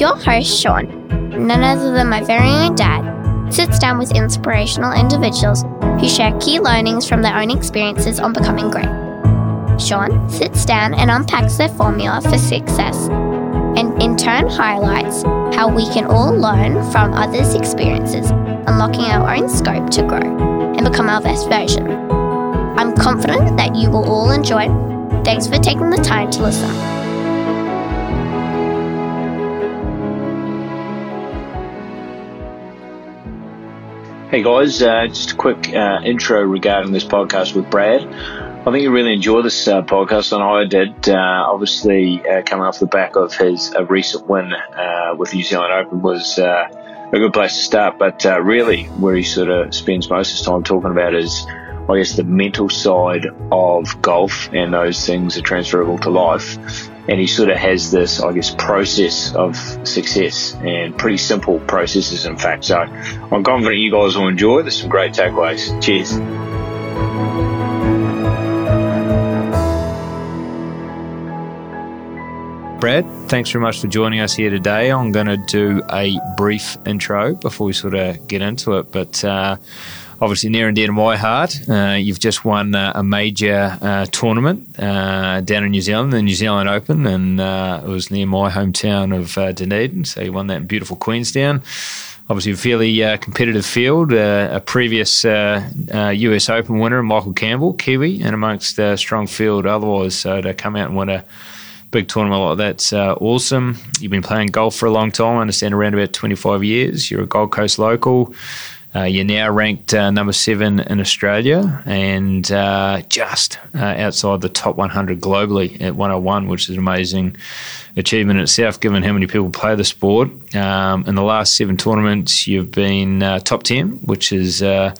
Your host, Sean, none other than my very own dad, sits down with inspirational individuals who share key learnings from their own experiences on becoming great. Sean sits down and unpacks their formula for success and in turn highlights how we can all learn from others' experiences, unlocking our own scope to grow and become our best version. I'm confident that you will all enjoy. Thanks for taking the time to listen. Hey guys, uh, just a quick uh, intro regarding this podcast with Brad. I think you really enjoy this uh, podcast, and I did. Uh, obviously, uh, coming off the back of his recent win uh, with the New Zealand Open was a good place to start. But really, where he sort of spends most of his time talking about is, I guess, the mental side of golf, and those things are transferable to life and he sort of has this, I guess, process of success and pretty simple processes, in fact. So I'm confident you guys will enjoy. There's some great takeaways. Cheers. Brad, thanks very much for joining us here today. I'm going to do a brief intro before we sort of get into it, but. Uh, obviously near and dear to my heart. Uh, you've just won uh, a major uh, tournament uh, down in New Zealand, the New Zealand Open, and uh, it was near my hometown of uh, Dunedin. So you won that in beautiful Queenstown. Obviously, a fairly competitive field. a previous US Open winner, Michael Campbell, Kiwi, and amongst a strong field otherwise. So to come out and win a big tournament like that's uh, awesome. You've been playing golf for a long time. I understand around about 25 years. You're a Gold Coast local. Uh, you're now ranked uh, number seven in Australia and uh, just uh, outside the top 100 globally at 101, which is an amazing achievement in itself, given how many people play the sport. Um, in the last seven tournaments, you've been uh, top 10, which is uh,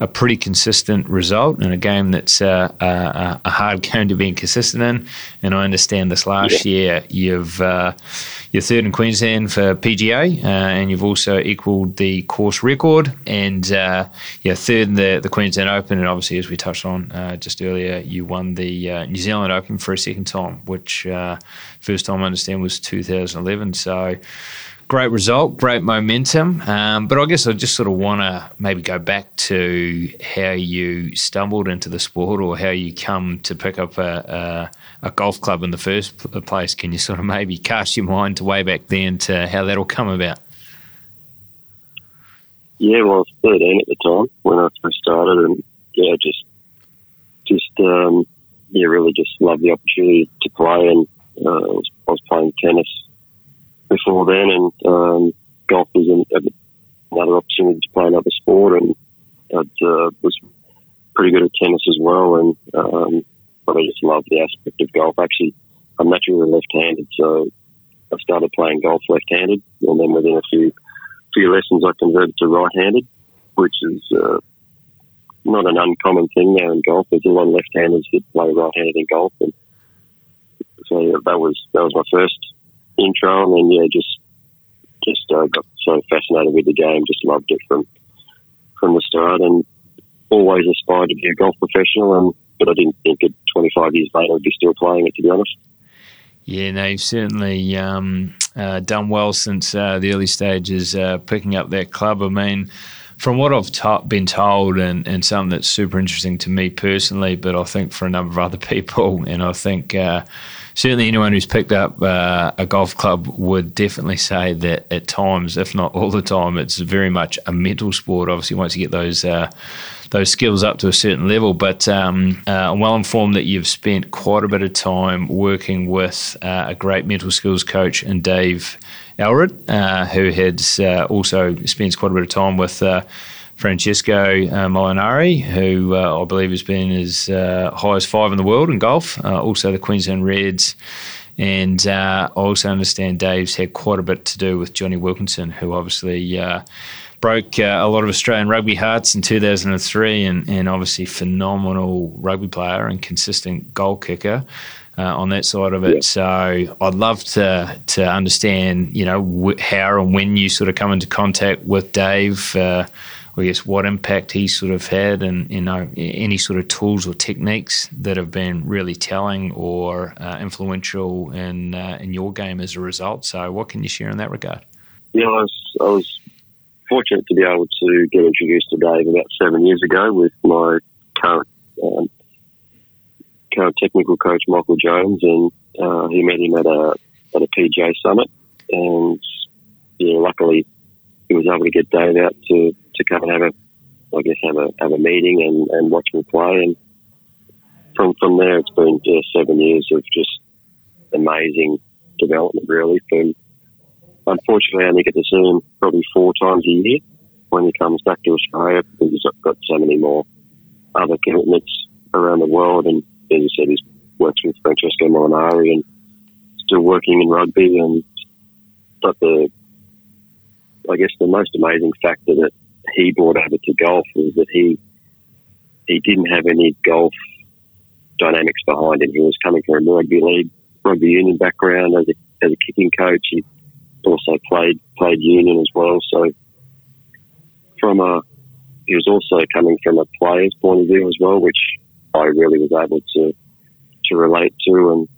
a pretty consistent result in a game that's uh, a, a, hard game to be consistent in. And I understand this last yeah. year you've uh, you're third in Queensland for PGA, uh, and you've also equalled the course record, and uh, yeah, third in the, the Queensland Open, and obviously as we touched on uh, just earlier, you won the uh, New Zealand Open for a second time, which first time I understand was 2011. So great result, great momentum. Um, but I guess I just sort of want to maybe go back to how you stumbled into the sport or how you come to pick up a, a, a, golf club in the first place. Can you sort of maybe cast your mind to way back then to how that all come about? Yeah, well, I was 13 at the time when I first started, and yeah, just, just, um, yeah, really just loved the opportunity to play, and uh, I, was, I was playing tennis before then, and um, golf was an, another opportunity to play another sport, and I uh, was pretty good at tennis as well, and um, but I just love the aspect of golf. Actually, I'm naturally left-handed, so I started playing golf left-handed, and then within a few few lessons, I converted to right-handed, which is uh, not an uncommon thing now in golf. There's a lot of left-handers that play right-handed in golf, and so that was that was my first intro, and then yeah, just just uh, got so fascinated with the game, just loved it from from the start, and always aspired to be a golf professional. And but I didn't think at 25 years later I'd be still playing it, to be honest. Yeah, no, you've certainly um, uh, done well since uh, the early stages, uh, picking up that club. I mean, from what I've been told, and, and something that's super interesting to me personally, but I think for a number of other people, and I think uh, certainly anyone who's picked up uh, a golf club would definitely say that at times, if not all the time, it's very much a mental sport. Obviously, once you get those uh, those skills up to a certain level. But um, uh, I'm well informed that you've spent quite a bit of time working with uh, a great mental skills coach and Dave Alred, uh, who has uh, also spends quite a bit of time with Francesco uh, Molinari, who uh, I believe has been as uh, high as five in the world in golf, uh, also the Queensland Reds. And uh, I also understand Dave's had quite a bit to do with Jonny Wilkinson, who obviously uh, broke a lot of Australian rugby hearts in 2003 and, and obviously phenomenal rugby player and consistent goal kicker. Uh, on that side of it. Yeah. So I'd love to to understand, you know, wh- how and when you sort of come into contact with Dave. Uh, I guess what impact he sort of had, and you know any sort of tools or techniques that have been really telling or uh, influential in uh, in your game as a result. So, what can you share in that regard? Yeah, I was, I was fortunate to be able to get introduced to Dave about seven years ago with my current um, current technical coach Michael Jones, and uh, he met him at a at a PGA summit, and yeah, luckily he was able to get Dave out to, to come and have a, I guess have a have a meeting and, and watch me play, and from from there it's been yeah, seven years of just amazing development really. From unfortunately, I only get to see him probably four times a year when he comes back to Australia because he's got so many more other commitments around the world, and as you said, he's works with Francesco Molinari and still working in rugby. And but the, I guess the most amazing factor that he brought over to golf was that he he didn't have any golf dynamics behind him. He was coming from a rugby league, rugby union background as a as a kicking coach. He also played played union as well. So from a he was also coming from a player's point of view as well, which I really was able to to relate to. And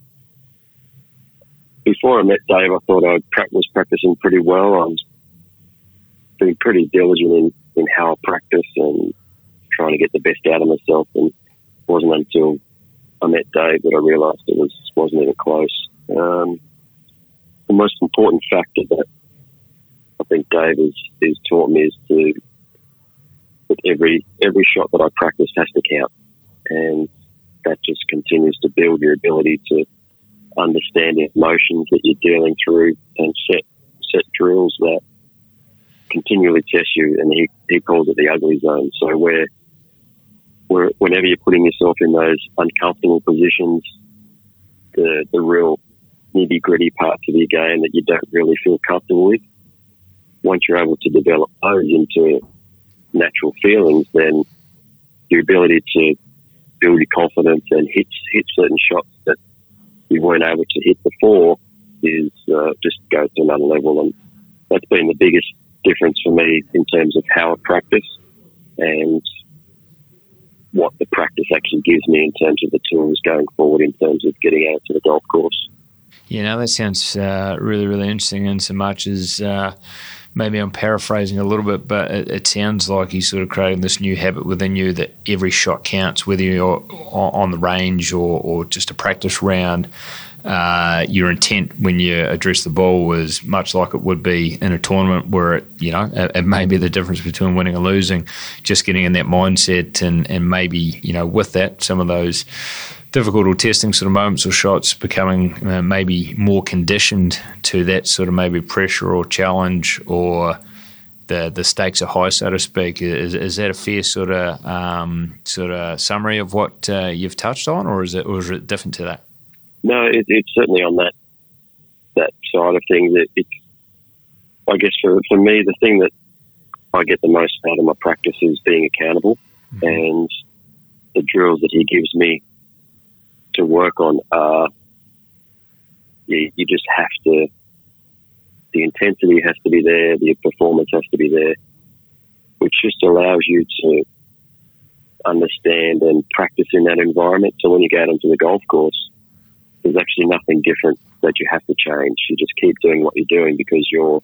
before I met Dave, I thought I was practicing pretty well. I was being pretty diligent in, in how I practice and trying to get the best out of myself. And it wasn't until I met Dave that I realised it was wasn't even close. Um, the most important factor that I think Dave has, has taught me is to that every every shot that I practice has to count, and that just continues to build your ability to understand the emotions that you're dealing through and set set drills that continually test you. And he, he calls it the ugly zone. So where where whenever you're putting yourself in those uncomfortable positions, the the real nitty gritty parts of your game that you don't really feel comfortable with, once you're able to develop those into natural feelings, then your ability to build your confidence and hit hit certain shots that you weren't able to hit before is uh, just goes to another level, and that's been the biggest difference for me in terms of how I practice and what the practice actually gives me in terms of the tools going forward in terms of getting out to the golf course. Yeah, now that sounds uh, really, really interesting. And so much as uh, maybe I'm paraphrasing a little bit, but it, it, sounds like he's sort of creating this new habit within you that every shot counts, whether you're on the range or, or just a practice round. Uh, your intent when you address the ball was much like it would be in a tournament where it, you know, it, it may be the difference between winning and losing. Just getting in that mindset and, and maybe, you know, with that, some of those difficult or testing sort of moments or shots becoming uh, maybe more conditioned to that sort of maybe pressure or challenge or the the stakes are high, so to speak. Is, is that a fair sort of um, sort of summary of what uh, you've touched on, or is it or is it different to that? No, it, it's certainly on that that side of things. It, it's I guess for for me, the thing that I get the most out of my practice is being accountable, mm-hmm. and the drills that he gives me to work on are you, you just have to the intensity has to be there, the performance has to be there, which just allows you to understand and practice in that environment. So when you go out into the golf course, there's actually nothing different that you have to change. You just keep doing what you're doing because your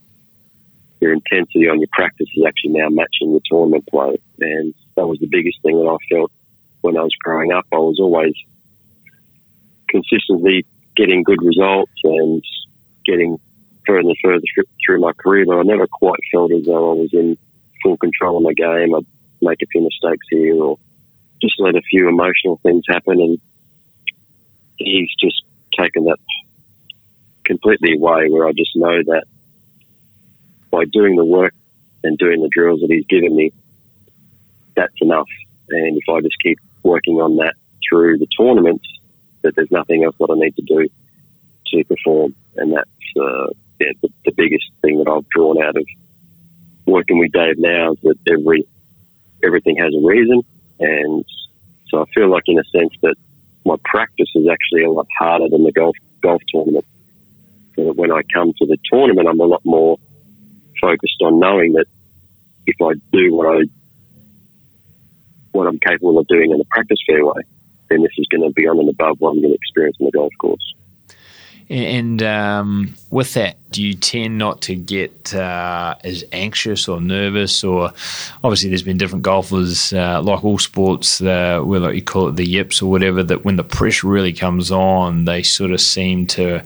your intensity on your practice is actually now matching your tournament play. And that was the biggest thing that I felt when I was growing up. I was always consistently getting good results and getting further and further through my career, but I never quite felt as though I was in full control of my game. I'd make a few mistakes here or just let a few emotional things happen. And he's just taken that completely away where I just know that by doing the work and doing the drills that he's given me, that's enough. And if I just keep working on that through the tournaments, that there's nothing else that I need to do to perform. And that's uh, yeah, the, the, biggest thing that I've drawn out of working with Dave now is that every everything has a reason, and so I feel like in a sense that my practice is actually a lot harder than the golf golf tournament. So when I come to the tournament, I'm a lot more focused on knowing that if I do what I what I'm capable of doing in the practice fairway, then this is going to be on and above what I'm going to experience on the golf course. And um, with that, do you tend not to get uh, as anxious or nervous? Or obviously, there's been different golfers, uh, like all sports, uh, whether you call it the yips or whatever, that when the pressure really comes on, they sort of seem to,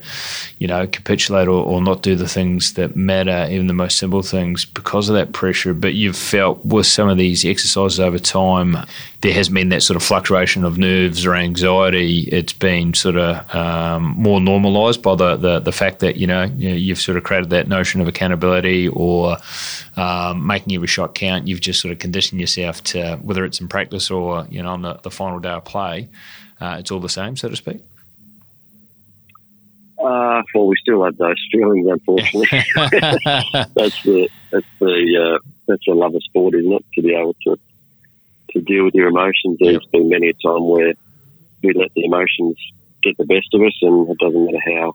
you know, capitulate or, or not do the things that matter, even the most simple things, because of that pressure. But you've felt with some of these exercises over time, there has been that sort of fluctuation of nerves or anxiety. It's been sort of um, more normalised by the, the, the fact that you know, you you've sort of created that notion of accountability or um, making every shot count. You've just sort of conditioned yourself to whether it's in practice or you know on the, the final day of play, uh, it's all the same, so to speak. Uh, well, we still have those feelings, unfortunately. that's the that's the uh, that's the love of sport, isn't it? To be able to to deal with your emotions. There's been many a time where we let the emotions get the best of us, and it doesn't matter how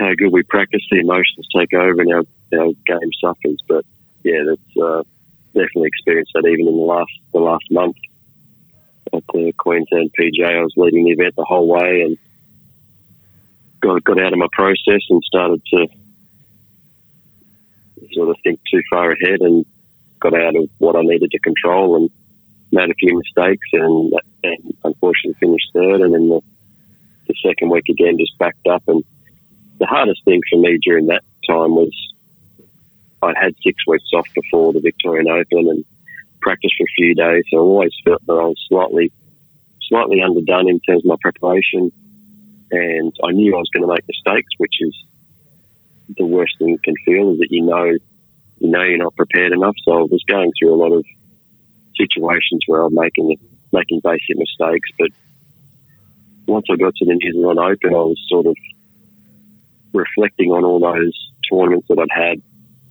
how good we practice, the emotions take over and our, our game suffers. But yeah, that's uh, definitely experienced that even in the last the last month at the Queensland PGA. I was leading the event the whole way and got got out of my process and started to sort of think too far ahead and got out of what I needed to control and made a few mistakes and, and unfortunately finished third. And then the, the second week again just backed up and the hardest thing for me during that time was I'd had six weeks off before the Victorian Open and practiced for a few days. So I always felt that I was slightly, slightly underdone in terms of my preparation. And I knew I was going to make mistakes, which is the worst thing you can feel is that you know, you know you're not prepared enough. So I was going through a lot of situations where I'm making, making basic mistakes. But once I got to the New Zealand Open, I was sort of reflecting on all those tournaments that I'd had,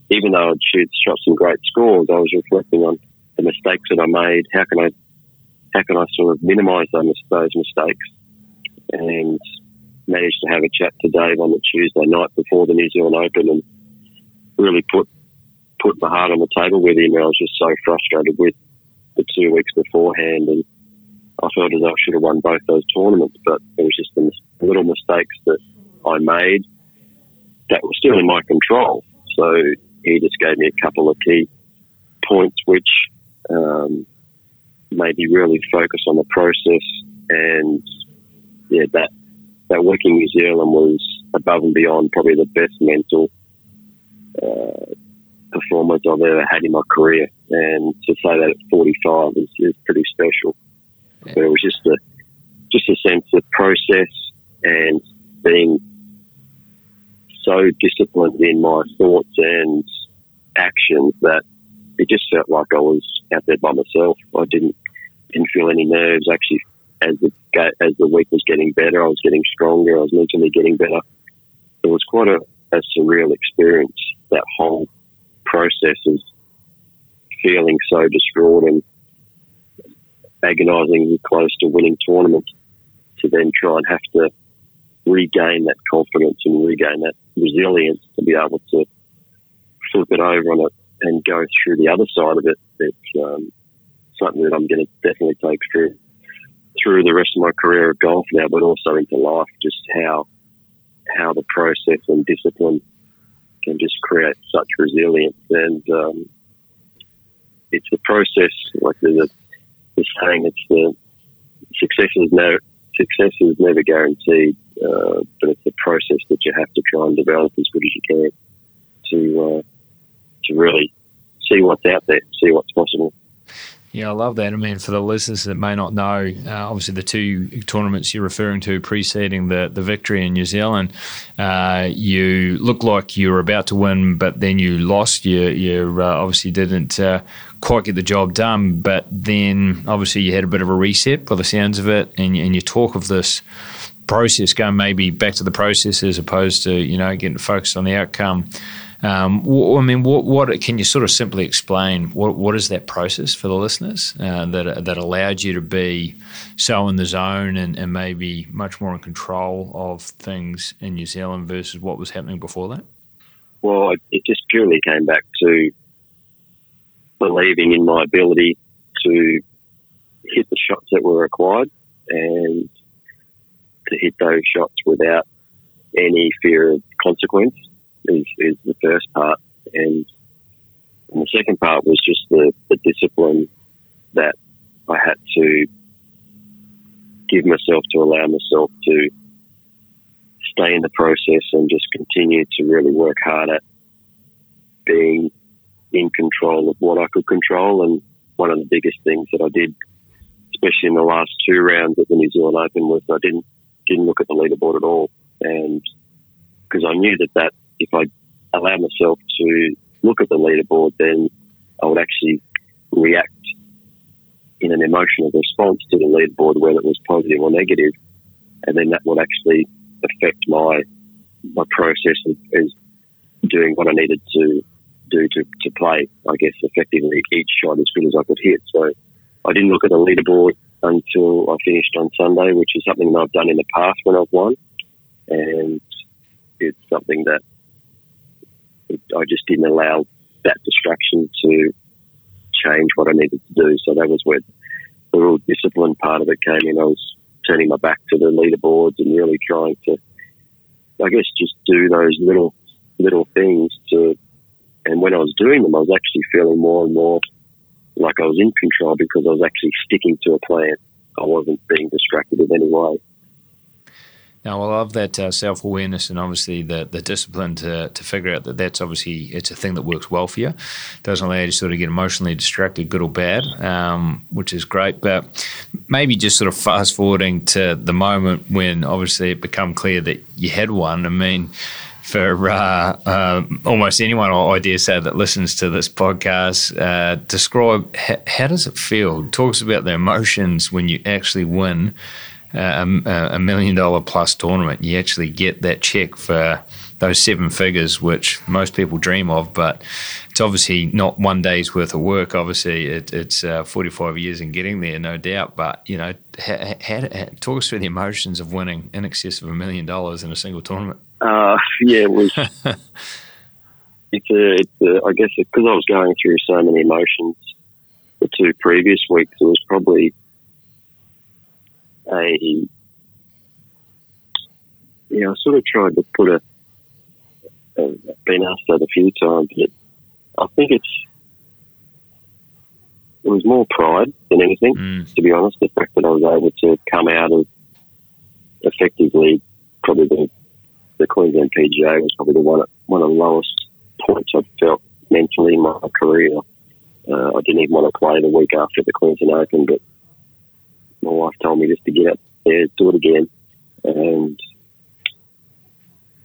even though I'd shoot, shot some great scores, I was reflecting on the mistakes that I made. How can I, how can I sort of minimise those, those mistakes? And managed to have a chat to Dave on the Tuesday night before the New Zealand Open and really put put my heart on the table with him. I was just so frustrated with the two weeks beforehand, and I felt as though I should have won both those tournaments, but it was just the little mistakes that I made that was still in my control. So he just gave me a couple of key points which um, made me really focus on the process. And yeah, that that week in New Zealand was above and beyond probably the best mental uh, performance I've ever had in my career. And to say that at 45 is, is pretty special. Yeah. But it was just a just a sense of process and being so disciplined in my thoughts and actions that it just felt like I was out there by myself. I didn't didn't feel any nerves. Actually, as the as the week was getting better, I was getting stronger. I was mentally getting better. It was quite a, a surreal experience. That whole process of feeling so distraught and agonisingly close to winning tournaments to then try and have to regain that confidence and regain that resilience to be able to flip it over on it and go through the other side of it. It's um, something that I'm going to definitely take through through the rest of my career of golf now, but also into life. Just how how the process and discipline can just create such resilience, and um, it's the process. Like the, the saying, it's the success is no success is never guaranteed, uh, but it's a process that you have to try and develop as good as you can to uh, to really see what's out there, see what's possible. Yeah, I love that. I mean, for the listeners that may not know, uh, obviously the two tournaments you're referring to preceding the, the victory in New Zealand, uh, you looked like you were about to win, but then you lost. You, you uh, obviously didn't uh, quite get the job done, but then obviously you had a bit of a reset by the sounds of it, and, and you talk of this process going maybe back to the process as opposed to, you know, getting focused on the outcome. Um, I mean, what, what, can you sort of simply explain? What, what is that process for the listeners uh, that that allowed you to be so in the zone and, and maybe much more in control of things in New Zealand versus what was happening before that? Well, it just purely came back to believing in my ability to hit the shots that were required and to hit those shots without any fear of consequence is, is the first part. And, and the second part was just the, the discipline that I had to give myself to allow myself to stay in the process and just continue to really work hard at being in control of what I could control. And one of the biggest things that I did, especially in the last two rounds at the New Zealand Open, was I didn't didn't look at the leaderboard at all, and because I knew that that if I allowed myself to look at the leaderboard, then I would actually react in an emotional response to the leaderboard, whether it was positive or negative, and then that would actually affect my my process of, of doing what I needed to do to, to play, I guess, effectively each shot as good as I could hit. So I didn't look at the leaderboard until I finished on Sunday, which is something that I've done in the past when I've won. And it's something that I just didn't allow that distraction to change what I needed to do. So that was where the real discipline part of it came in. I was turning my back to the leaderboards and really trying to, I guess, just do those little little things to. And when I was doing them, I was actually feeling more and more like I was in control because I was actually sticking to a plan. I wasn't being distracted in any way. Now, I love that uh, self awareness and obviously the, the discipline to, to figure out that that's obviously it's a thing that works well for you. Doesn't allow you to sort of get emotionally distracted, good or bad, um, which is great. But maybe just sort of fast forwarding to the moment when obviously it became clear that you had one. I mean, for uh, uh, almost anyone, I dare say, that listens to this podcast, uh, describe how, how, does it feel? Talk us about the emotions when you actually win a, a million dollar plus tournament. You actually get that check for those seven figures, which most people dream of, but it's obviously not one day's worth of work. Obviously, it, it's uh, 45 years in getting there, no doubt. But, you know, ha, ha, ha, talk us through the emotions of winning in excess of a million dollars in a single tournament. Uh, yeah, it was. it's a, it's a, I guess because I was going through so many emotions the two previous weeks, it was probably a yeah, I sort of tried to put a. I've been asked that a few times, but I think it's it was more pride than anything. Mm. To be honest, the fact that I was able to come out of effectively probably the the Queensland PGA was probably the one one of the lowest points I've felt mentally in my career. Uh, I didn't even want to play the week after the Queensland Open, but my wife told me just to get up there, do it again, and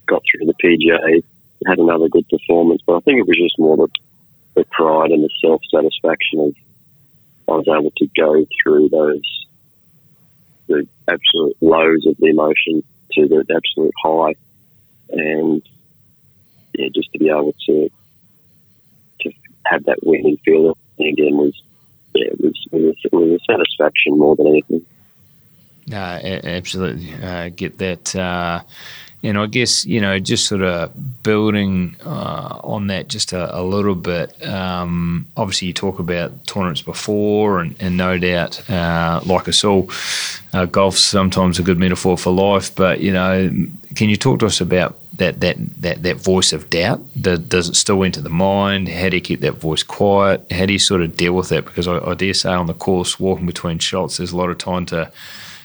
got through the PGA, had another good performance. But I think it was just more the, the pride and the self satisfaction of I was able to go through those the absolute lows of the emotion to the absolute high, and yeah, just to be able to to have that winning feeling again was it was, it was, it was a satisfaction more than anything. Uh, absolutely, uh, get that. Uh, and I guess you know, just sort of building uh, on that just a, a little bit. Um, obviously, you talk about tournaments before, and, and no doubt, uh, like us all, uh, golf's sometimes a good metaphor for life. But you know, can you talk to us about that that that, that voice of doubt? Does, does it still enter the mind? How do you keep that voice quiet? How do you sort of deal with that? Because I, I dare say, on the course, walking between shots, there's a lot of time to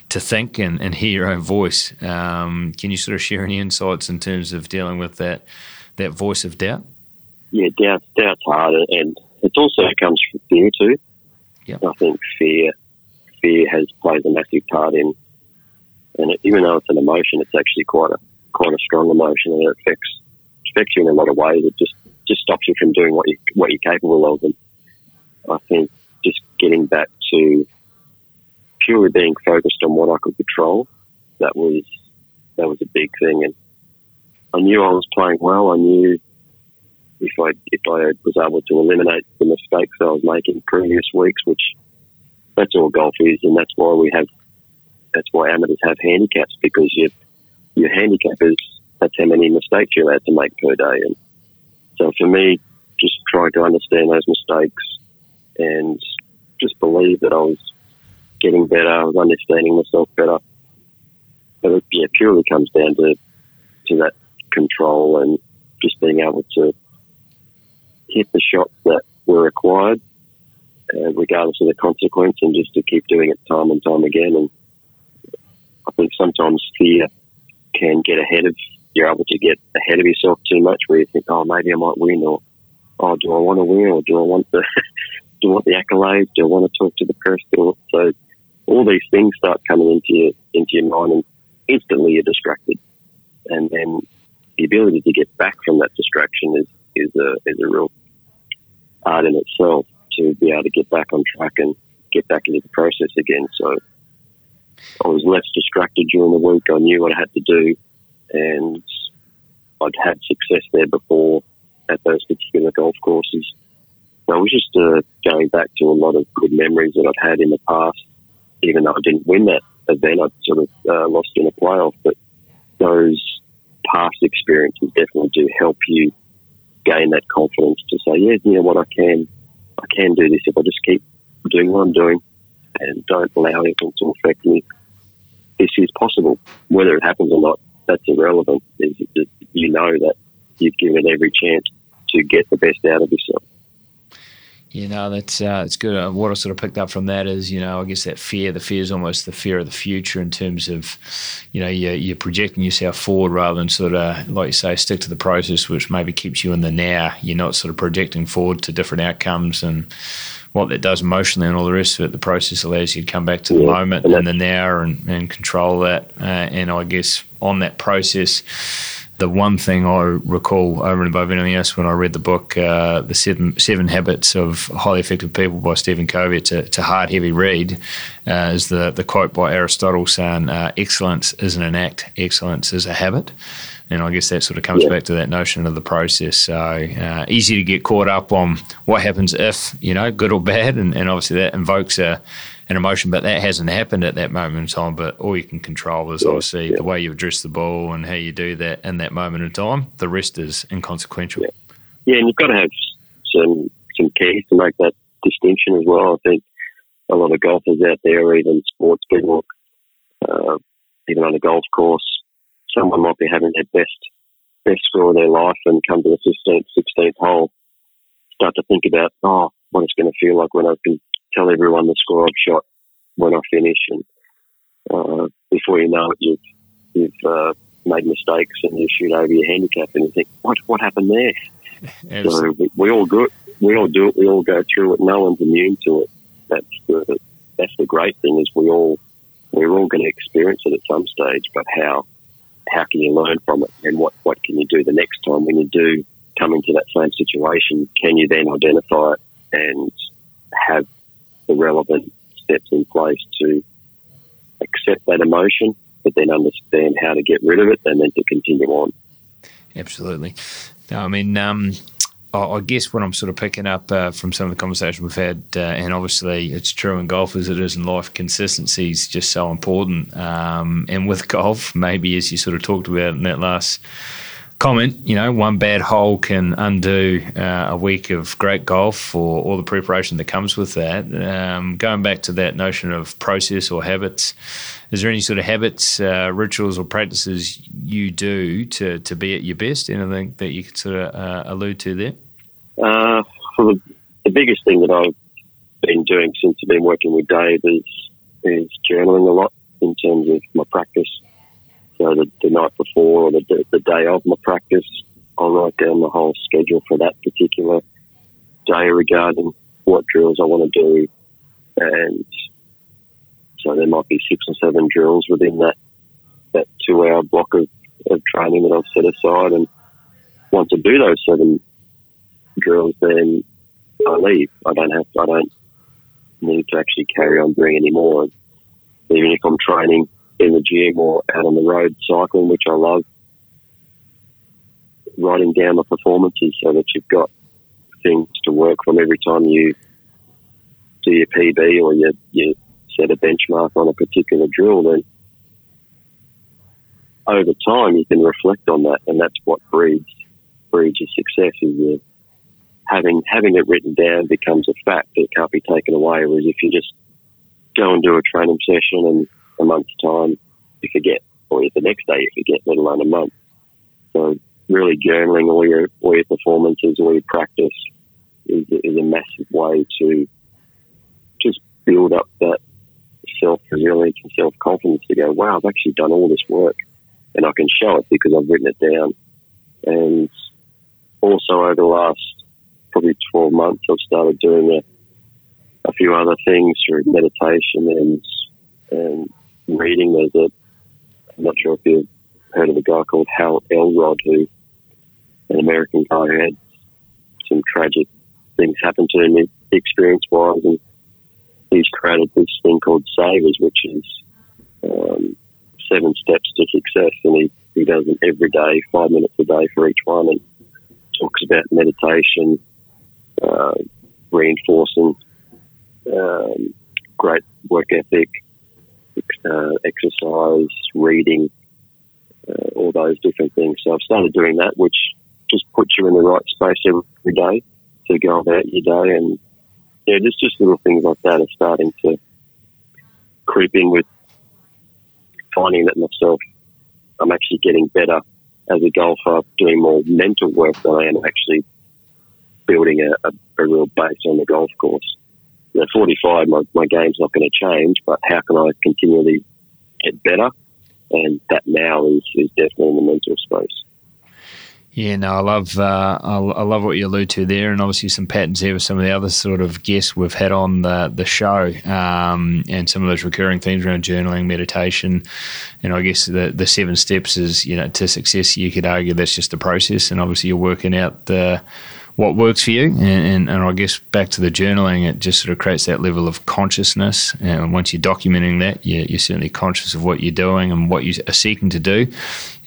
to think and, and hear your own voice. Um, can you sort of share any insights in terms of dealing with that that voice of doubt? Yeah, doubt doubt's hard, and it also comes from fear too. Yep. I think fear fear has played a massive part in, and it, even though it's an emotion, it's actually quite a quite a strong emotion, and it affects affects you in a lot of ways. It just just stops you from doing what you what you're capable of, and I think just getting back to purely being focused on what I could control, that was that was a big thing. And I knew I was playing well. I knew if I if I was able to eliminate the mistakes I was making previous weeks, which that's all golf is, and that's why we have that's why amateurs have handicaps because you your handicap is that's how many mistakes you're allowed to make per day. And so for me, just trying to understand those mistakes and just believe that I was getting better. I was understanding myself better. But it, yeah, purely comes down to to that control and just being able to hit the shots that were required, uh, regardless of the consequence, and just to keep doing it time and time again. And think sometimes fear can get ahead of you're able to get ahead of yourself too much, where you think, oh, maybe I might win, or oh, do I want to win, or do I want the do I want the accolades? Do I want to talk to the press? so all these things start coming into your into your mind, and instantly you're distracted. And then the ability to get back from that distraction is is a is a real art in itself to be able to get back on track and get back into the process again. So I was less distracted during the week. I knew what I had to do, and I'd had success there before at those particular golf courses. So I was just uh, going back to a lot of good memories that I'd had in the past. Even though I didn't win that event, I sort of uh, lost in a playoff. But those past experiences definitely do help you gain that confidence to say, yeah, you know what, I can, I can do this if I just keep doing what I'm doing and don't allow anything to affect me. This is possible. Whether it happens or not, that's irrelevant. You know that you've given every chance to get the best out of yourself. You know, that's uh, it's good. Uh, what I sort of picked up from that is, you know, I guess that fear, the fear is almost the fear of the future in terms of, you know, you're, you're projecting yourself forward rather than sort of, like you say, stick to the process, which maybe keeps you in the now. You're not sort of projecting forward to different outcomes and what that does emotionally and all the rest of it. The process allows you to come back to the yeah. moment and the now and, and control that. Uh, and I guess on that process, the one thing I recall over and above anything else when I read the book, uh, The Seven, Seven Habits of Highly Effective People by Stephen Covey, it's a, it's a hard, heavy read, uh, is the, the quote by Aristotle saying, uh, Excellence isn't an act, excellence is a habit. And I guess that sort of comes yeah. back to that notion of the process. So uh, easy to get caught up on what happens if, you know, good or bad. And, and obviously that invokes a, an emotion, but that hasn't happened at that moment in time. But all you can control is obviously yeah. the way you address the ball and how you do that in that moment in time. The rest is inconsequential. Yeah, yeah and you've got to have some some keys to make that distinction as well. I think a lot of golfers out there, even sports people, uh, even on a golf course, someone might be having their best best score of their life and come to the 15th, 16th hole, start to think about, oh, what it's going to feel like when I can tell everyone the score I've shot when I finish, and uh, before you know it, you've you've uh, made mistakes and you shoot over your handicap, and you think, what what happened there? so we, we, all do it. We all do it. We all go through it. No one's immune to it. That's the that's the great thing is we all we're all going to experience it at some stage. But how how can you learn from it, and what what can you do the next time when you do come into that same situation? Can you then identify it and have the relevant steps in place to accept that emotion, but then understand how to get rid of it and then to continue on. Absolutely. No, I mean, um, I guess what I'm sort of picking up uh, from some of the conversation we've had, uh, and obviously it's true in golf as it is in life, consistency is just so important. Um, and with golf, maybe as you sort of talked about in that last comment, you know, one bad hole can undo uh, a week of great golf or all the preparation that comes with that. Um, going back to that notion of process or habits, is there any sort of habits, uh, rituals, or practices you do to, to be at your best? Anything that you could sort of uh, allude to there? Uh, well, the, the biggest thing that I've been doing since I've been working with Dave is, is journaling a lot in terms of my practice so the, the night before or the, the day of my practice, I'll write down the whole schedule for that particular day regarding what drills I want to do. And so there might be six or seven drills within that, that two hour block of, of training that I've set aside. And once I do those seven drills, then I leave. I don't have I don't need to actually carry on doing any more. Even if I'm training in the gym or out on the road cycling, which I love. Writing down the performances so that you've got things to work from every time you do your PB or you, you set a benchmark on a particular drill, then over time you can reflect on that, and that's what breeds breeds your success. Is you having having it written down becomes a fact that can't be taken away. Whereas if you just go and do a training session and a month's time you forget, or the next day you forget, let alone a month. So really journaling all your all your performances, all your practice is, is a massive way to just build up that self resilience and self confidence to go, wow, I've actually done all this work and I can show it because I've written it down. And also over the last probably 12 months, I've started doing a, a few other things through meditation and, and reading. There's a, I'm not sure if you've heard of a guy called Hal Elrod, who an American guy who had some tragic things happen to him experience wise, and he's created this thing called Savers, which is um, seven steps to success, and he, he does it every day, five minutes a day for each one, and talks about meditation, uh, reinforcing um, great work ethic, uh, exercise, reading, uh, all those different things. So I've started doing that, which just puts you in the right space every day to go about your day. And yeah, just, just little things like that are starting to creep in with finding that myself, I'm actually getting better as a golfer, doing more mental work than I am actually building a, a, a real base on the golf course. Know, 45, my, my game's not going to change, but how can I continually get better? And that now is, is definitely in the mental space. Yeah, no, I love uh, I love what you allude to there, and obviously some patterns there with some of the other sort of guests we've had on the the show, um, and some of those recurring themes around journaling, meditation, and I guess the the seven steps is you know to success. You could argue that's just the process, and obviously you're working out the what works for you. And, and, and, I guess back to the journaling, it just sort of creates that level of consciousness. And once you're documenting that, you're, you're, certainly conscious of what you're doing and what you are seeking to do.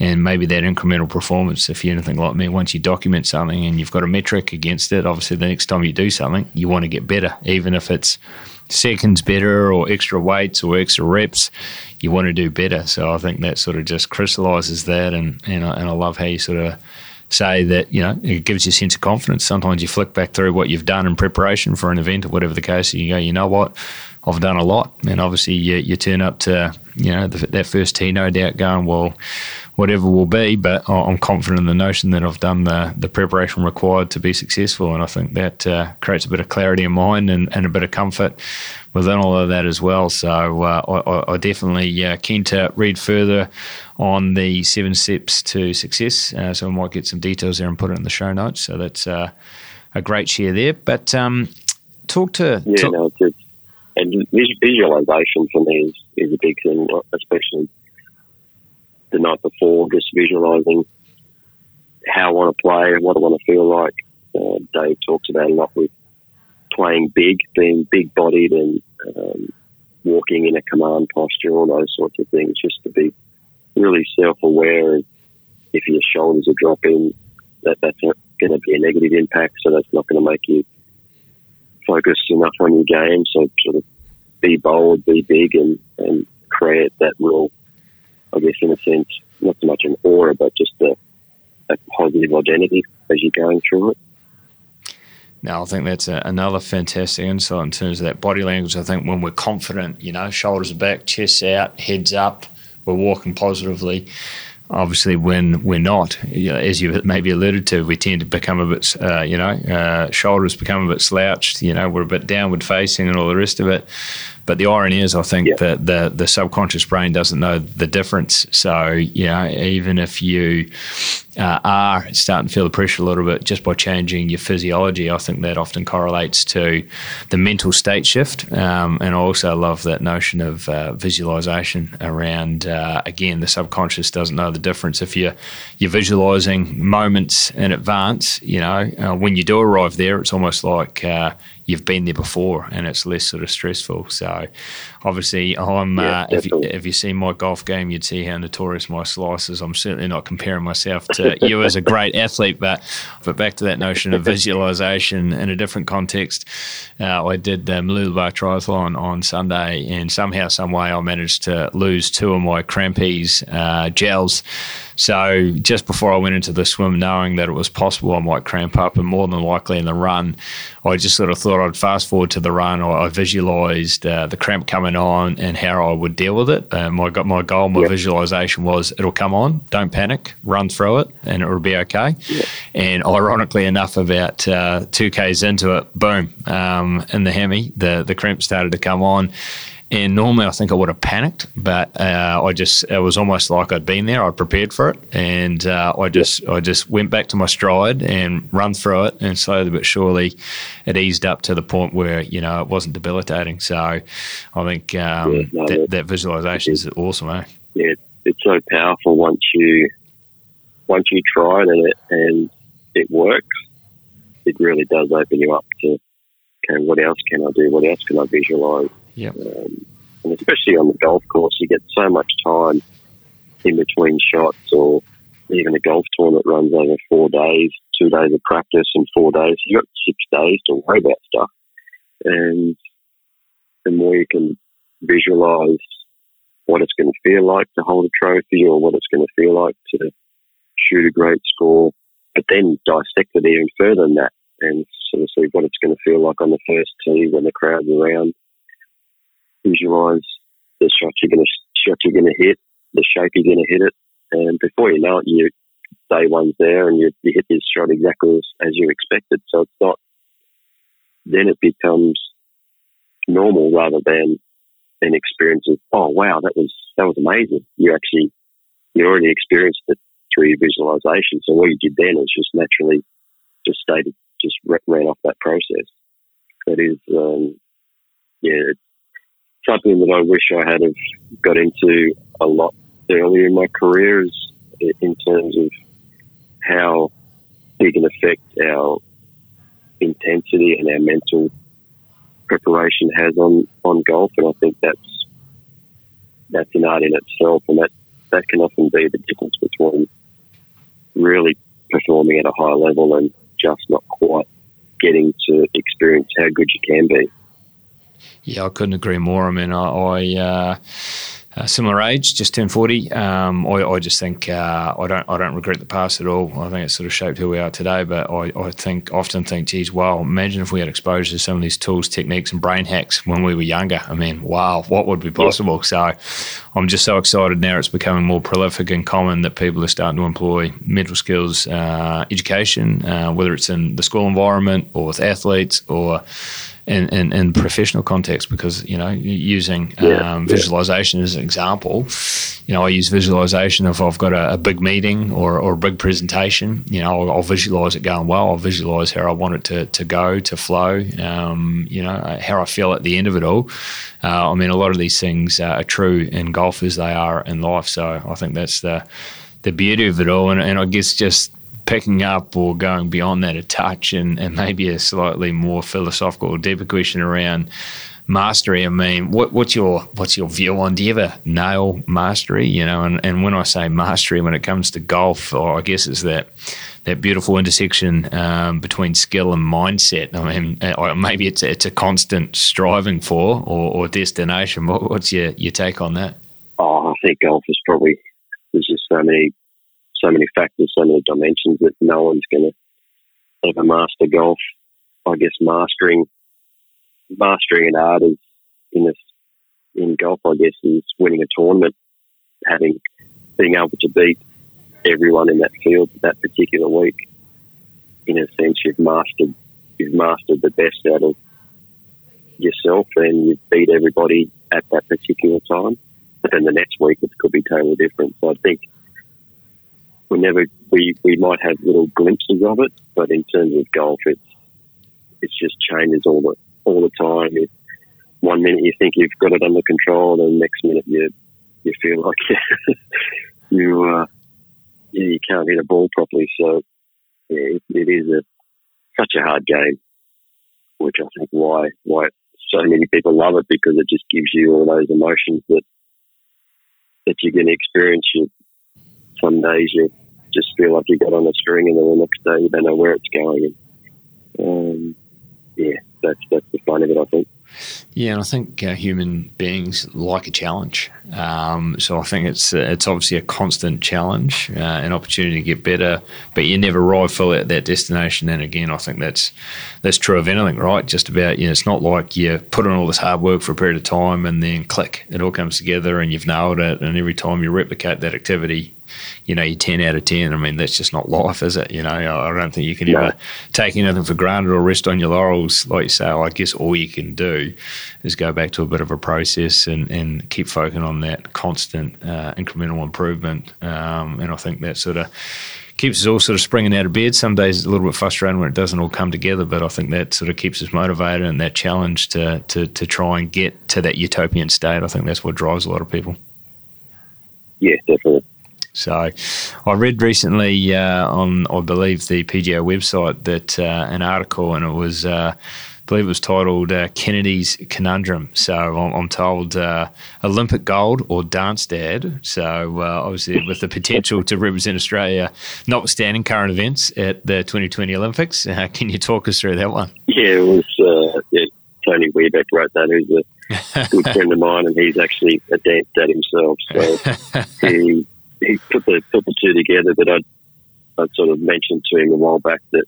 And maybe that incremental performance, if you're anything like me, once you document something and you've got a metric against it, obviously the next time you do something, you want to get better, even if it's seconds better or extra weights or extra reps, you want to do better. So I think that sort of just crystallizes that. And, and, I, and I love how you sort of say that you know it gives you a sense of confidence. Sometimes you flick back through what you've done in preparation for an event or whatever the case, and you go, you know what, I've done a lot. And obviously, you, you turn up to you know the, that first tee, no doubt, going well, whatever will be. But I'm confident in the notion that I've done the the preparation required to be successful, and I think that uh, creates a bit of clarity in mind and, and a bit of comfort within all of that as well. So uh, I, I, definitely uh, keen to read further on the seven steps to success. Uh, so I might get some details there and put it in the show notes. So that's uh, a great share there. But um, talk to yeah, talk- no, it's, it's, and visualization for me is, is a big thing, especially the night before, just visualizing how I want to play, and what I want to feel like. Uh, Dave talks about a lot with playing big, being big bodied and um, walking in a command posture, all those sorts of things, just to be really self aware. If your shoulders are dropping, that that's going to be a negative impact, so that's not going to make you focus enough on your game. So sort of be bold, be big, and, and create that real, I guess, in a sense, not so much an aura, but just a, a positive identity as you're going through it. No, I think that's a, another fantastic insight in terms of that body language. I think when we're confident, you know, shoulders back, chest out, heads up, we're walking positively. Obviously, when we're not, you know, as you maybe alluded to, we tend to become a bit, uh, you know, uh, shoulders become a bit slouched. You know, we're a bit downward facing and all the rest of it. But the irony is, I think yeah. that the the subconscious brain doesn't know the difference. So you know, even if you uh, are starting to feel the pressure a little bit just by changing your physiology, I think that often correlates to the mental state shift. Um, and I also love that notion of uh, visualization around. Uh, again, the subconscious doesn't know the difference. If you're you're visualizing moments in advance, you know, uh, when you do arrive there, it's almost like uh, you've been there before and it's less sort of stressful. So, obviously, I'm yeah, uh, if, you, if you see my golf game, you'd see how notorious my slice is. I'm certainly not comparing myself to you as a great athlete, but but back to that notion of visualization in a different context. Uh, I did the Mooloolaba Triathlon on Sunday, and somehow, some way, I managed to lose two of my Crampes uh, gels So just before I went into the swim, knowing that it was possible I might cramp up, and more than likely in the run, I just sort of thought I'd fast forward to the run. Or I visualised uh, the cramp coming on and how I would deal with it. Uh, my my goal, my yep. visualisation was it'll come on, don't panic, run through it, and it will be okay. Yep. And ironically enough, about uh, two k's into it, boom, um, in the hemi, the the cramp started to come on and normally, I think I would have panicked, but uh, I just it was almost like I'd been there. I'd prepared for it, and uh, I just I just went back to my stride and run through it, and slowly but surely, it eased up to the point where you know it wasn't debilitating. So I think um, yeah, no, that, that, visualization is awesome, eh? Yeah, it's so powerful once you once you try it and it and it works. It really does open you up to okay, what else can I do? What else can I visualize? Yeah. Um, and especially on the golf course, you get so much time in between shots, or even a golf tournament runs over four days, two days of practice and four days. You've got six days to worry about stuff. And the more you can visualize what it's going to feel like to hold a trophy or what it's going to feel like to shoot a great score, but then dissect it even further than that and sort of see what it's going to feel like on the first tee when the crowd's around visualize the shot you're going to shot you're going to hit, the shape you're going to hit it, and before you know it, you day one's there and you, you hit this shot exactly as, as you expected. So it's not. Then it becomes normal rather than an experience of oh wow that was that was amazing. You actually you already experienced it through your visualization. So what you did then is just naturally just stated just ran off that process. That is, um, yeah, something that I wish I had have got into a lot earlier in my career is in terms of how big an effect our intensity and our mental preparation has on, on golf and I think that's that's an art in itself and that, that can often be the difference between really performing at a high level and just not quite getting to experience how good you can be. Yeah, I couldn't agree more. I mean, I, I uh, uh, similar age, just turned forty. Um, I, I, just think uh, I don't I don't regret the past at all. I think it's sort of shaped who we are today. But I, I think often think, geez, wow, imagine if we had exposure to some of these tools, techniques, and brain hacks when we were younger. I mean, wow, what would be possible? So I'm just so excited now. It's becoming more prolific and common that people are starting to employ mental skills uh, education, uh, whether it's in the school environment or with athletes or in, in, in professional context because you know using yeah, um, visualization yeah. as an example you know I use visualization if I've got a, a big meeting or, or a big presentation you know I'll, I'll, visualize it going well. I'll visualize how I want it to, to go to flow um, you know how I feel at the end of it all. Uh, I mean a lot of these things uh, are true in golf as they are in life. So I think that's the the beauty of it all. And, and I guess just picking up or going beyond that a touch and, and maybe a slightly more philosophical or deeper question around mastery. I mean, what, what's your what's your view on? Do you ever nail mastery? You know, and, and when I say mastery, when it comes to golf, or I guess it's that that beautiful intersection um, between skill and mindset. I mean, uh, maybe it's it's a constant striving for or, or destination. What, what's your your take on that? Oh, I think golf is probably there's just so many so many factors, so many dimensions that no one's going to ever master golf. I guess mastering mastering an art is in this in golf. I guess is winning a tournament, having being able to beat everyone in that field that particular week. In a sense, you've mastered you've mastered the best out of yourself, and you've beat everybody at that particular time. But then the next week it could be totally different. So I think we never we, we might have little glimpses of it, but in terms of golf, it's it's just changes all the all the time. It, one minute you think you've got it under control, and the next minute you you feel like you uh, you can't hit a ball properly. So yeah, it, it is a such a hard game, which I think why why so many people love it because it just gives you all those emotions that that you're going to experience. You, some days you just feel like you got on a string, and then the next day you don't know where it's going. And, um, yeah, that's that's the fun of it, I think. Yeah, and I think uh, human beings like a challenge. Um, so I think it's uh, it's obviously a constant challenge, uh, an opportunity to get better, but you never arrive fully at that destination. And again, I think that's that's true of anything, right? Just about you know, it's not like you put in all this hard work for a period of time and then click, it all comes together and you've nailed it. And every time you replicate that activity, you know, you're 10 out of 10. I mean, that's just not life, is it? You know, I don't think you can ever take anything for granted or rest on your laurels. Like you say, I guess all you can do is go back to a bit of a process and, and keep focusing on that constant uh, incremental improvement. Um, and I think that sort of keeps us all sort of springing out of bed. Some days it's a little bit frustrating when it doesn't all come together, but I think that sort of keeps us motivated and that challenge to, to, to try and get to that utopian state. I think that's what drives a lot of people. Yeah, definitely. So, I read recently uh, on, I believe, the PGA website that uh, an article, and it was, uh, I believe, it was titled uh, Kennedy's Conundrum. So, I'm, I'm told uh, Olympic gold or dance dad. So, uh, obviously, with the potential to represent Australia, notwithstanding current events at the 2020 Olympics, can you talk us through that one? Yeah, it was. yeah, Tony Webeck wrote that, who's a good friend of mine, and he's actually a dance dad himself. So he he put the put the two together. But I I sort of mentioned to him a while back that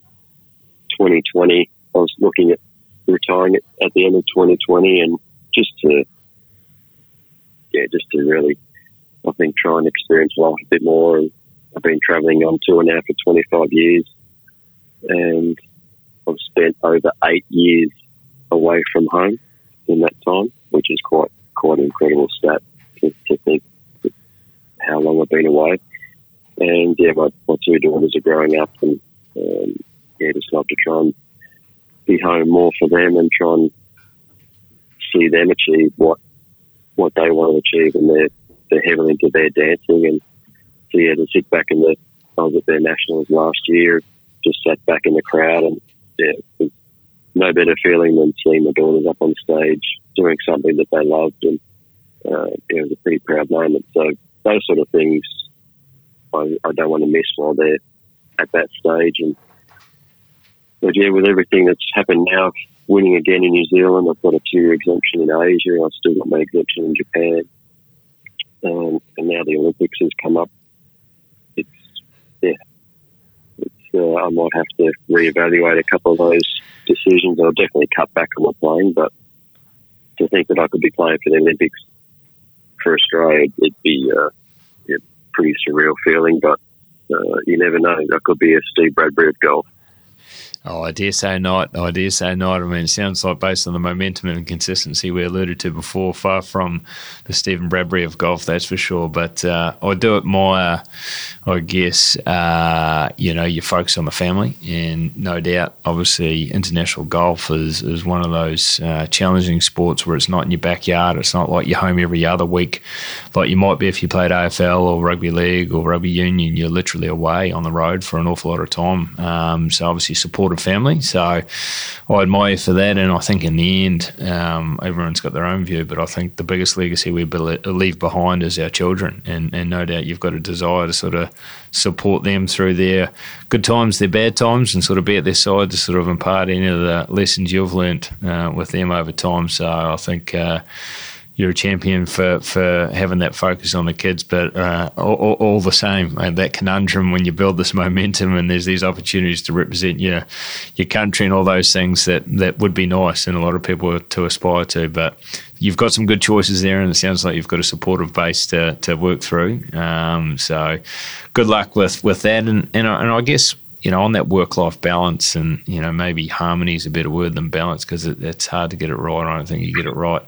2020 I was looking at retiring at, at the end of 2020 and just to yeah just to really I think try and experience life a bit more. And I've been travelling on tour now for 25 years, and I've spent over eight years away from home in that time, which is quite quite an incredible stat to, to think how long I've been away. And yeah, my, my two daughters are growing up, and um, yeah, just love to try and be home more for them and try and see them achieve what what they want to achieve, and they're they're heavily into their dancing. And so yeah, to sit back in the I was at their nationals last year, just sat back in the crowd, and yeah, no better feeling than seeing my daughters up on stage doing something that they loved, and uh, it was a pretty proud moment. So those sort of things I, I don't want to miss while they're at that stage. And but yeah, with everything that's happened now, winning again in New Zealand, I've got a two-year exemption in Asia. I've still got my exemption in Japan, um, and now the Olympics has come up. It's yeah, it's, uh, I might have to reevaluate a couple of those decisions. I'll definitely cut back on my playing, but to think that I could be playing for the Olympics for Australia, it'd be uh, a pretty surreal feeling. But uh, you never know. That could be a Steve Bradbury of golf. Oh, I dare say not. I dare say not. I mean, it sounds like based on the momentum and consistency we alluded to before, far from the Stephen Bradbury of golf, that's for sure. But uh, I do it admire, I guess, uh, you know, you focus on the family, and no doubt, obviously, international golf is, is one of those uh, challenging sports where it's not in your backyard. It's not like you're home every other week, like you might be if you played AFL or rugby league or rugby union. You're literally away on the road for an awful lot of time. Um, so obviously, support supportive family. So I admire you for that. And I think in the end, um, everyone's got their own view, but I think the biggest legacy we leave behind is our children. And, and no doubt you've got a desire to sort of support them through their good times, their bad times, and sort of be at their side to sort of impart any of the lessons you've learnt uh, with them over time. So I think. Uh, you're a champion for, for having that focus on the kids, but uh, all, all, the same, uh, that conundrum when you build this momentum and there's these opportunities to represent your your country and all those things that, that would be nice and a lot of people to aspire to. But you've got some good choices there, and it sounds like you've got a supportive base to, to work through. Um, so good luck with, with that. And, and, and I guess you know, on that work life balance and, you know, maybe harmony is a better word than balance because it, it's hard to get it right. I don't think you get it right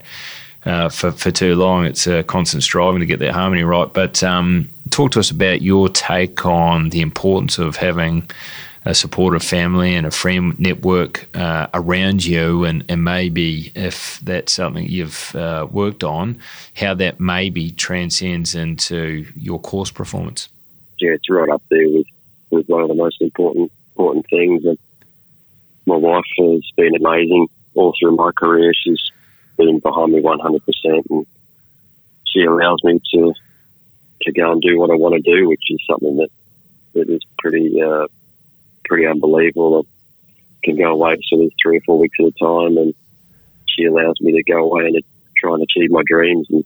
uh, for, for too long. It's a constant striving to get that harmony right. But um, talk to us about your take on the importance of having a supportive family and a friend network uh, around you, and, and maybe if that's something you've uh, worked on, how that maybe transcends into your course performance. Yeah, it's right up there with, with one of the most important important things. And my wife has been amazing all through my career. She's been behind me 100%. And she allows me to to go and do what I want to do, which is something that that is pretty uh, pretty unbelievable. I can go away for sort of three or four weeks at a time, and she allows me to go away and try and achieve my dreams, and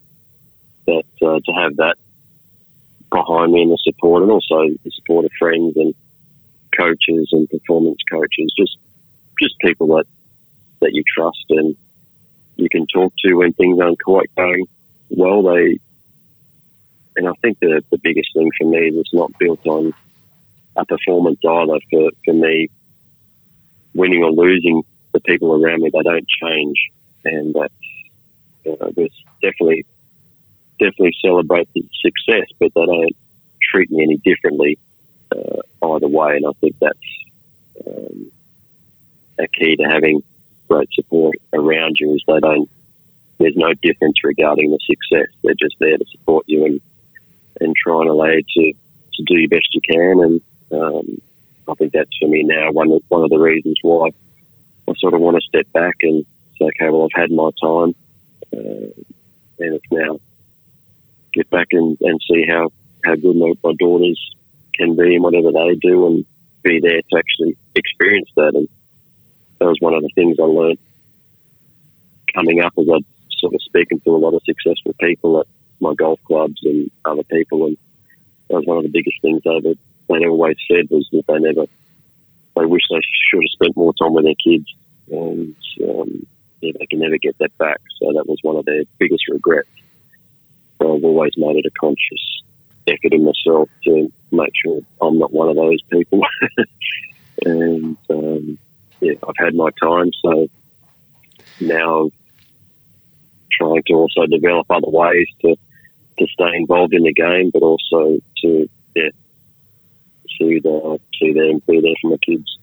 that uh, to have that behind me and the support, and also the support of friends and coaches and performance coaches, just just people that that you trust and you can talk to when things aren't quite going well. They and I think the the biggest thing for me was not built on a performance either. For for me, winning or losing, the people around me they don't change, and that's you know, definitely definitely celebrate the success, but they don't treat me any differently uh, either way. And I think that's um, a key to having great support around you. Is they don't. There's no difference regarding the success. They're just there to support you and and try and allow you to, to do your best you can. And um, I think that's for me now one of, one of the reasons why I sort of want to step back and say, okay, well, I've had my time, uh, and it's now get back and, and see how, how good my, my daughters can be and whatever they do and be there to actually experience that. And that was one of the things I learned coming up as I'd sort of speaking to a lot of successful people at my golf clubs and other people. And that was one of the biggest things they, that they always said was that they never, they wish they should have spent more time with their kids. And um, yeah, they can never get that back. So that was one of their biggest regrets. So I've always made it a conscious effort in myself to make sure I'm not one of those people. and um, yeah, I've had my time. So now trying to also develop other ways to to stay involved in the game, but also to yeah, see the see them be there for my kids.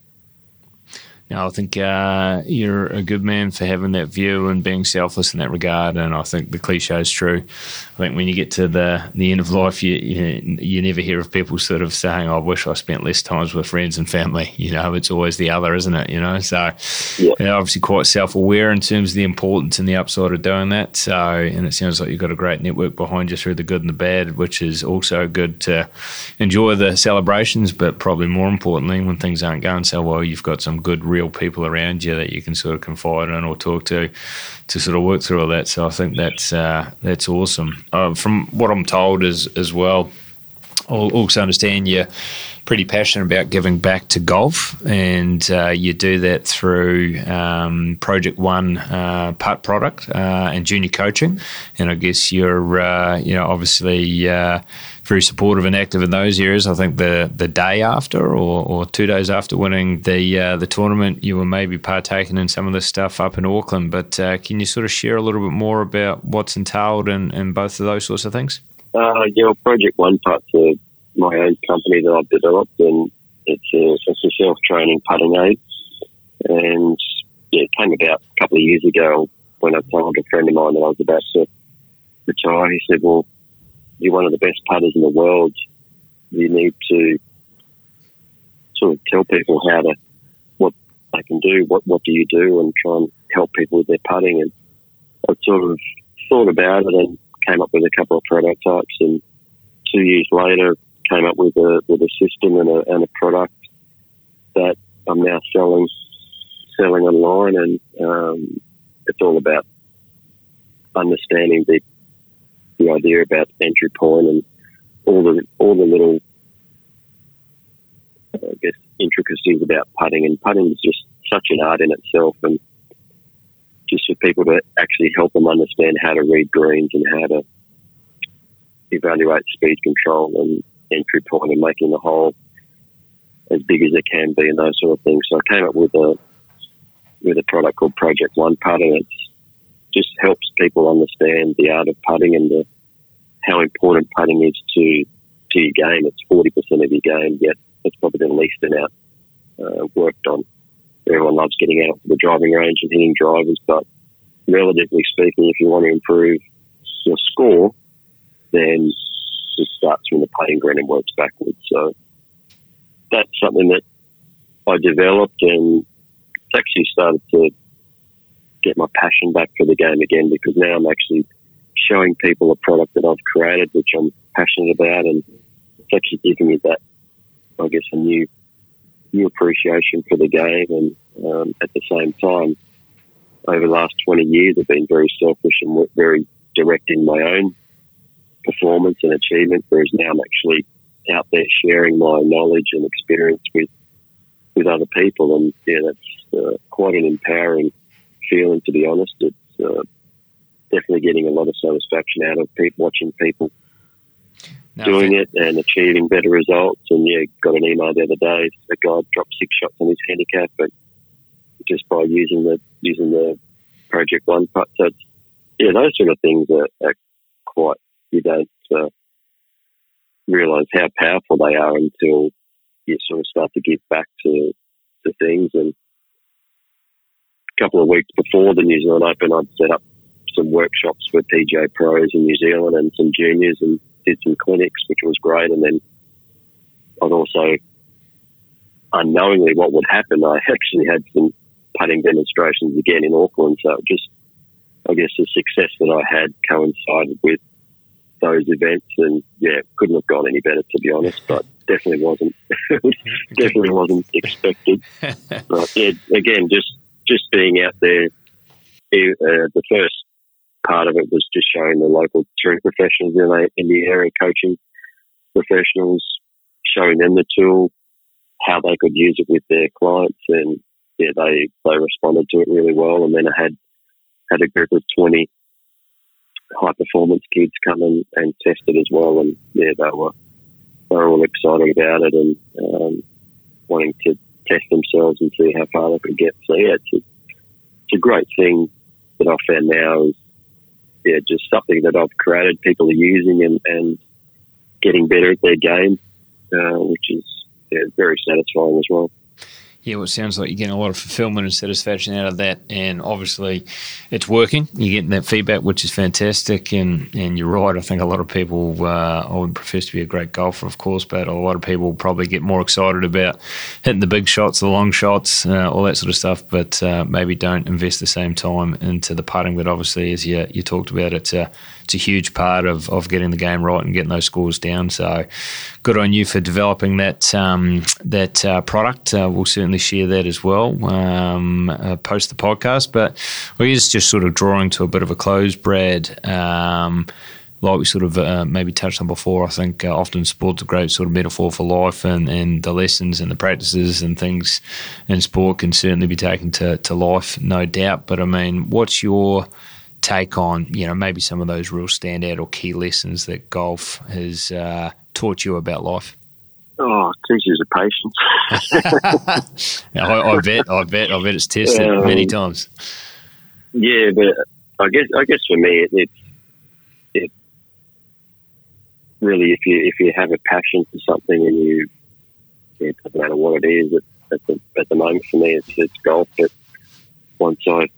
No, I think uh, you're a good man for having that view and being selfless in that regard. And I think the cliche is true. I think when you get to the the end of life, you, you, you never hear of people sort of saying, "I wish I spent less times with friends and family." You know, it's always the other, isn't it? You know, so yeah. they're obviously quite self aware in terms of the importance and the upside of doing that. So, and it sounds like you've got a great network behind you through the good and the bad, which is also good to enjoy the celebrations, but probably more importantly, when things aren't going so well, you've got some good real people around you that you can sort of confide in or talk to to sort of work through all that. So I think that's uh, that's awesome. Uh, from what I'm told as as well, I also understand you're pretty passionate about giving back to golf, and uh, you do that through um, Project One uh, putt product uh, and junior coaching. And I guess you're uh, you know obviously uh, very supportive and active in those areas. I think the the day after or, or two days after winning the uh, the tournament, you were maybe partaking in some of this stuff up in Auckland. But uh, can you sort of share a little bit more about what's entailed in, in both of those sorts of things? Uh, yeah, Project One Putt's uh, my own company that I've developed, and it's a, it's a self training putting aid. And yeah, it came about a couple of years ago when I told a friend of mine that I was about to retire. He said, "Well." You're one of the best putters in the world. You need to sort of tell people how to what they can do, what what do you do, and try and help people with their putting. And I sort of thought about it and came up with a couple of prototypes. And two years later, came up with a with a system and a, and a product that I'm now selling selling online. And um, it's all about understanding the the idea about entry point and all the all the little, uh, I guess, intricacies about putting. And putting is just such an art in itself, and just for people to actually help them understand how to read greens and how to evaluate speed control and entry point and making the hole as big as it can be and those sort of things. So I came up with a with a product called Project One Putt, and it's just helps people understand the art of putting and the, how important putting is to to your game. It's forty percent of your game, yet it's probably the least amount uh, worked on. Everyone loves getting out to the driving range and hitting drivers, but relatively speaking, if you want to improve your score, then it starts from the putting green and works backwards. So that's something that I developed and it's actually started to get my passion back for the game again because now I'm actually showing people a product that I've created, which I'm passionate about, and it's actually giving me that, I guess, a new new appreciation for the game, and um, at the same time, over the last 20 years, I've been very selfish and very direct in my own performance and achievement, whereas now I'm actually out there sharing my knowledge and experience with with other people, and yeah, that's uh, quite an empowering feeling. To be honest, it's uh, definitely getting a lot of satisfaction out of people watching people no, doing it and achieving better results. And yeah, got an email the other day. A guy dropped six shots on his handicap, but just by using the using the Project One putt. So yeah, those sort of things are, are quite you don't uh, realise how powerful they are until you sort of start to give back to to things. And couple of weeks before the New Zealand Open, I'd set up some workshops for PGA pros in New Zealand and some juniors, and did some clinics, which was great. And then I'd also unknowingly what would happen, I actually had some putting demonstrations again in Auckland. So just, I guess, the success that I had coincided with those events, and yeah, couldn't have gone any better to be honest. But definitely wasn't, definitely wasn't expected. But yeah, again, just just being out there, uh, the first part of it was just showing the local touring professionals in the, in the area, coaching professionals, showing them the tool, how they could use it with their clients, and yeah, they they responded to it really well. And then I had had a group of twenty high performance kids come and, and test it as well, and yeah, they were they were all excited about it and um, wanting to test themselves and see how far they could get. So yeah, it's a, it's a great thing that I've found now is yeah, just something that I've created, people are using and, and getting better at their game, uh, which is yeah, very satisfying as well yeah, well, it sounds like you're getting a lot of fulfillment and satisfaction out of that, and obviously, it's working. You're getting that feedback, which is fantastic. And and you're right. I think a lot of people. Uh, I would profess to be a great golfer, of course, but a lot of people probably get more excited about hitting the big shots, the long shots, uh, all that sort of stuff, but uh, maybe don't invest the same time into the putting. But obviously, as you you talked about, it's a it's a huge part of, of getting the game right and getting those scores down. So, good on you for developing that um, that uh, product. Uh, we'll certainly share that as well um, uh, post the podcast. But we just just sort of drawing to a bit of a close, Brad. Um, like we sort of uh, maybe touched on before, I think uh, often sport's a great sort of metaphor for life, and, and the lessons and the practices and things in sport can certainly be taken to, to life, no doubt. But I mean, what's your take on you know maybe some of those real standout or key lessons that golf has uh, taught you about life? Oh, teaches you patience. I, I, bet, I bet, I bet it's tested um, many times. Yeah, but I guess, I guess for me, it, it's it really if you if you have a passion for something and you it doesn't matter what it is. At, at the at the moment, for me, it's it's golf. But once I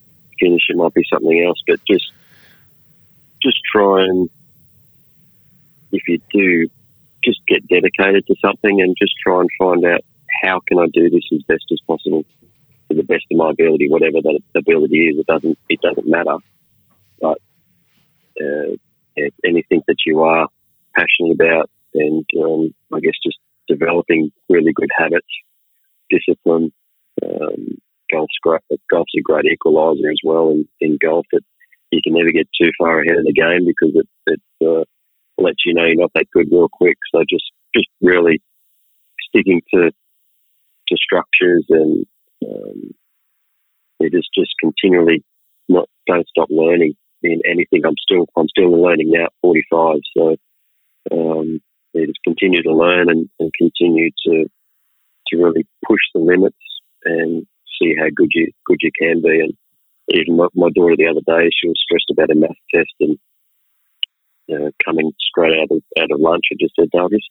finish, it might be something else. But just just try and if you do, just get dedicated to something and just try and find out how can I do this as best as possible to the best of my ability, whatever that ability is. It doesn't it doesn't matter, but uh, anything that you are passionate about, and um, I guess just developing really good habits, discipline, um, golf's great. Golf's a great equaliser as well. In, in golf, it, you can never get too far ahead of the game because it, it uh, lets you know you're not that good real quick. So just just really sticking to to structures and um, just just continually not don't stop learning in anything. I'm still I'm still learning now at 45. So um, yeah, just continue to learn and, and continue to to really push the limits and see how good you good you can be. And even my, my daughter the other day, she was stressed about a math test and you know, coming straight out of out of lunch, I just said, "I'll just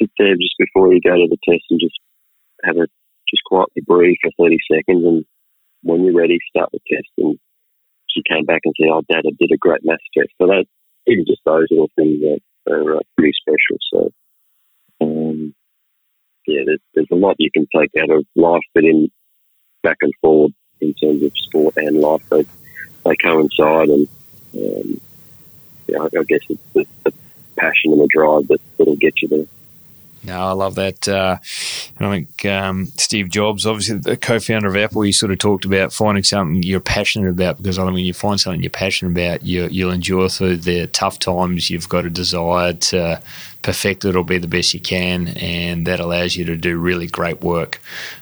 sit there just before you go to the test and just have a just quietly breathe for thirty seconds, and when you're ready, start the test." And she came back and said, "Oh, Dad, I did a great math test." So that even just those little things are, are uh, pretty special. So. Um, yeah, there's, there's a lot you can take out of life, but in back and forward in terms of sport and life. They, they coincide, and um, yeah, I guess it's the, the, passion and the drive that, that'll get you there. No, I love that. Uh, And I think um, Steve Jobs, obviously the co-founder of Apple, he sort of talked about finding something you're passionate about because I think when you find something you're passionate about, you, you'll endure through the tough times. You've got a desire to perfect it or be the best you can, and that allows you to do really great work.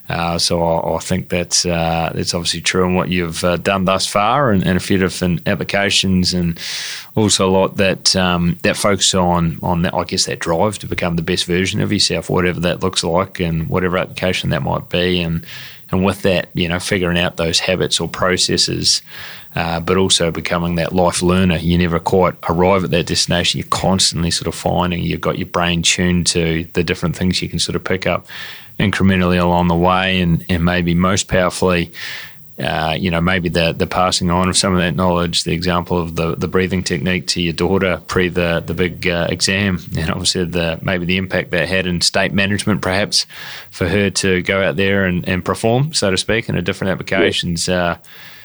Uh, so I, I, think that's uh, that's obviously true in what you've uh, done thus far, and, and, a few different applications, and also a lot that um, that focus on on that, I guess that drive to become the best version of yourself, whatever that looks like, and whatever application that might be, and and with that, you know, figuring out those habits or processes uh, but also becoming that life learner. You never quite arrive at that destination. You're constantly sort of finding you've got your brain tuned to the different things you can sort of pick up incrementally along the way, and, and maybe most powerfully. Uh, you know, maybe the the passing on of some of that knowledge, the example of the, the breathing technique to your daughter pre the the big uh, exam, and obviously the maybe the impact that had in state management, perhaps for her to go out there and, and perform, so to speak, in a different applications. Yeah. Uh,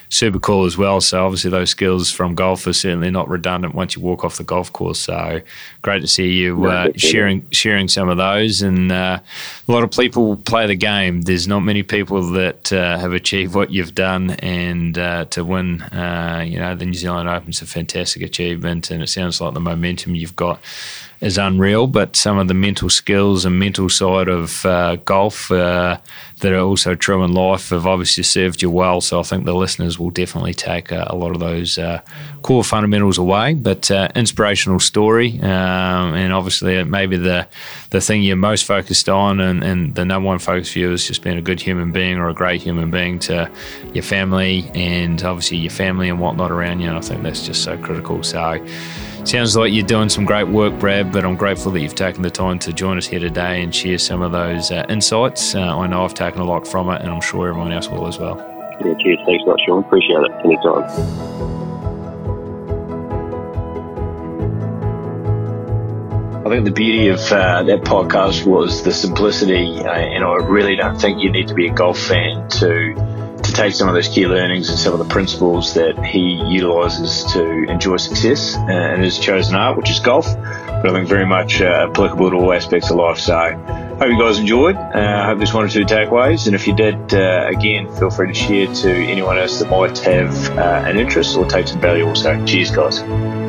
super cool as well. So obviously those skills from golf are certainly not redundant once you walk off the golf course. So great to see you uh, sharing sharing some of those. And uh, a lot of people play the game. There's not many people that uh, have achieved what you've done, and uh, to win, uh, you know, the New Zealand Open's a fantastic achievement. And it sounds like the momentum you've got is unreal, but some of the mental skills and mental side of uh, golf uh, that are also true in life have obviously served you well. So I think the listeners will definitely take uh, a lot of those uh, core fundamentals away. But uh, inspirational story, um, and obviously maybe the the thing you're most focused on, and, and the number one focus for you is just being a good human being or a great human being to your family, and obviously your family and whatnot around you. And I think that's just so critical. So. Sounds like you're doing some great work, Brad, but I'm grateful that you've taken the time to join us here today and share some of those uh, insights. Uh, I know I've taken a lot from it, and I'm sure everyone else will as well. Yeah, cheers. Thanks a lot, Sean. Appreciate it. Anytime. I think the beauty of uh, that podcast was the simplicity, uh, and I really don't think you need to be a golf fan to to take some of those key learnings and some of the principles that he utilises to enjoy success and in his chosen art, which is golf. But I think very much uh, applicable to all aspects of life. So, hope you guys enjoyed. Uh, I hope there's one or two takeaways. And if you did, uh, again, feel free to share to anyone else that might have uh, an interest or take some value also. Cheers, guys.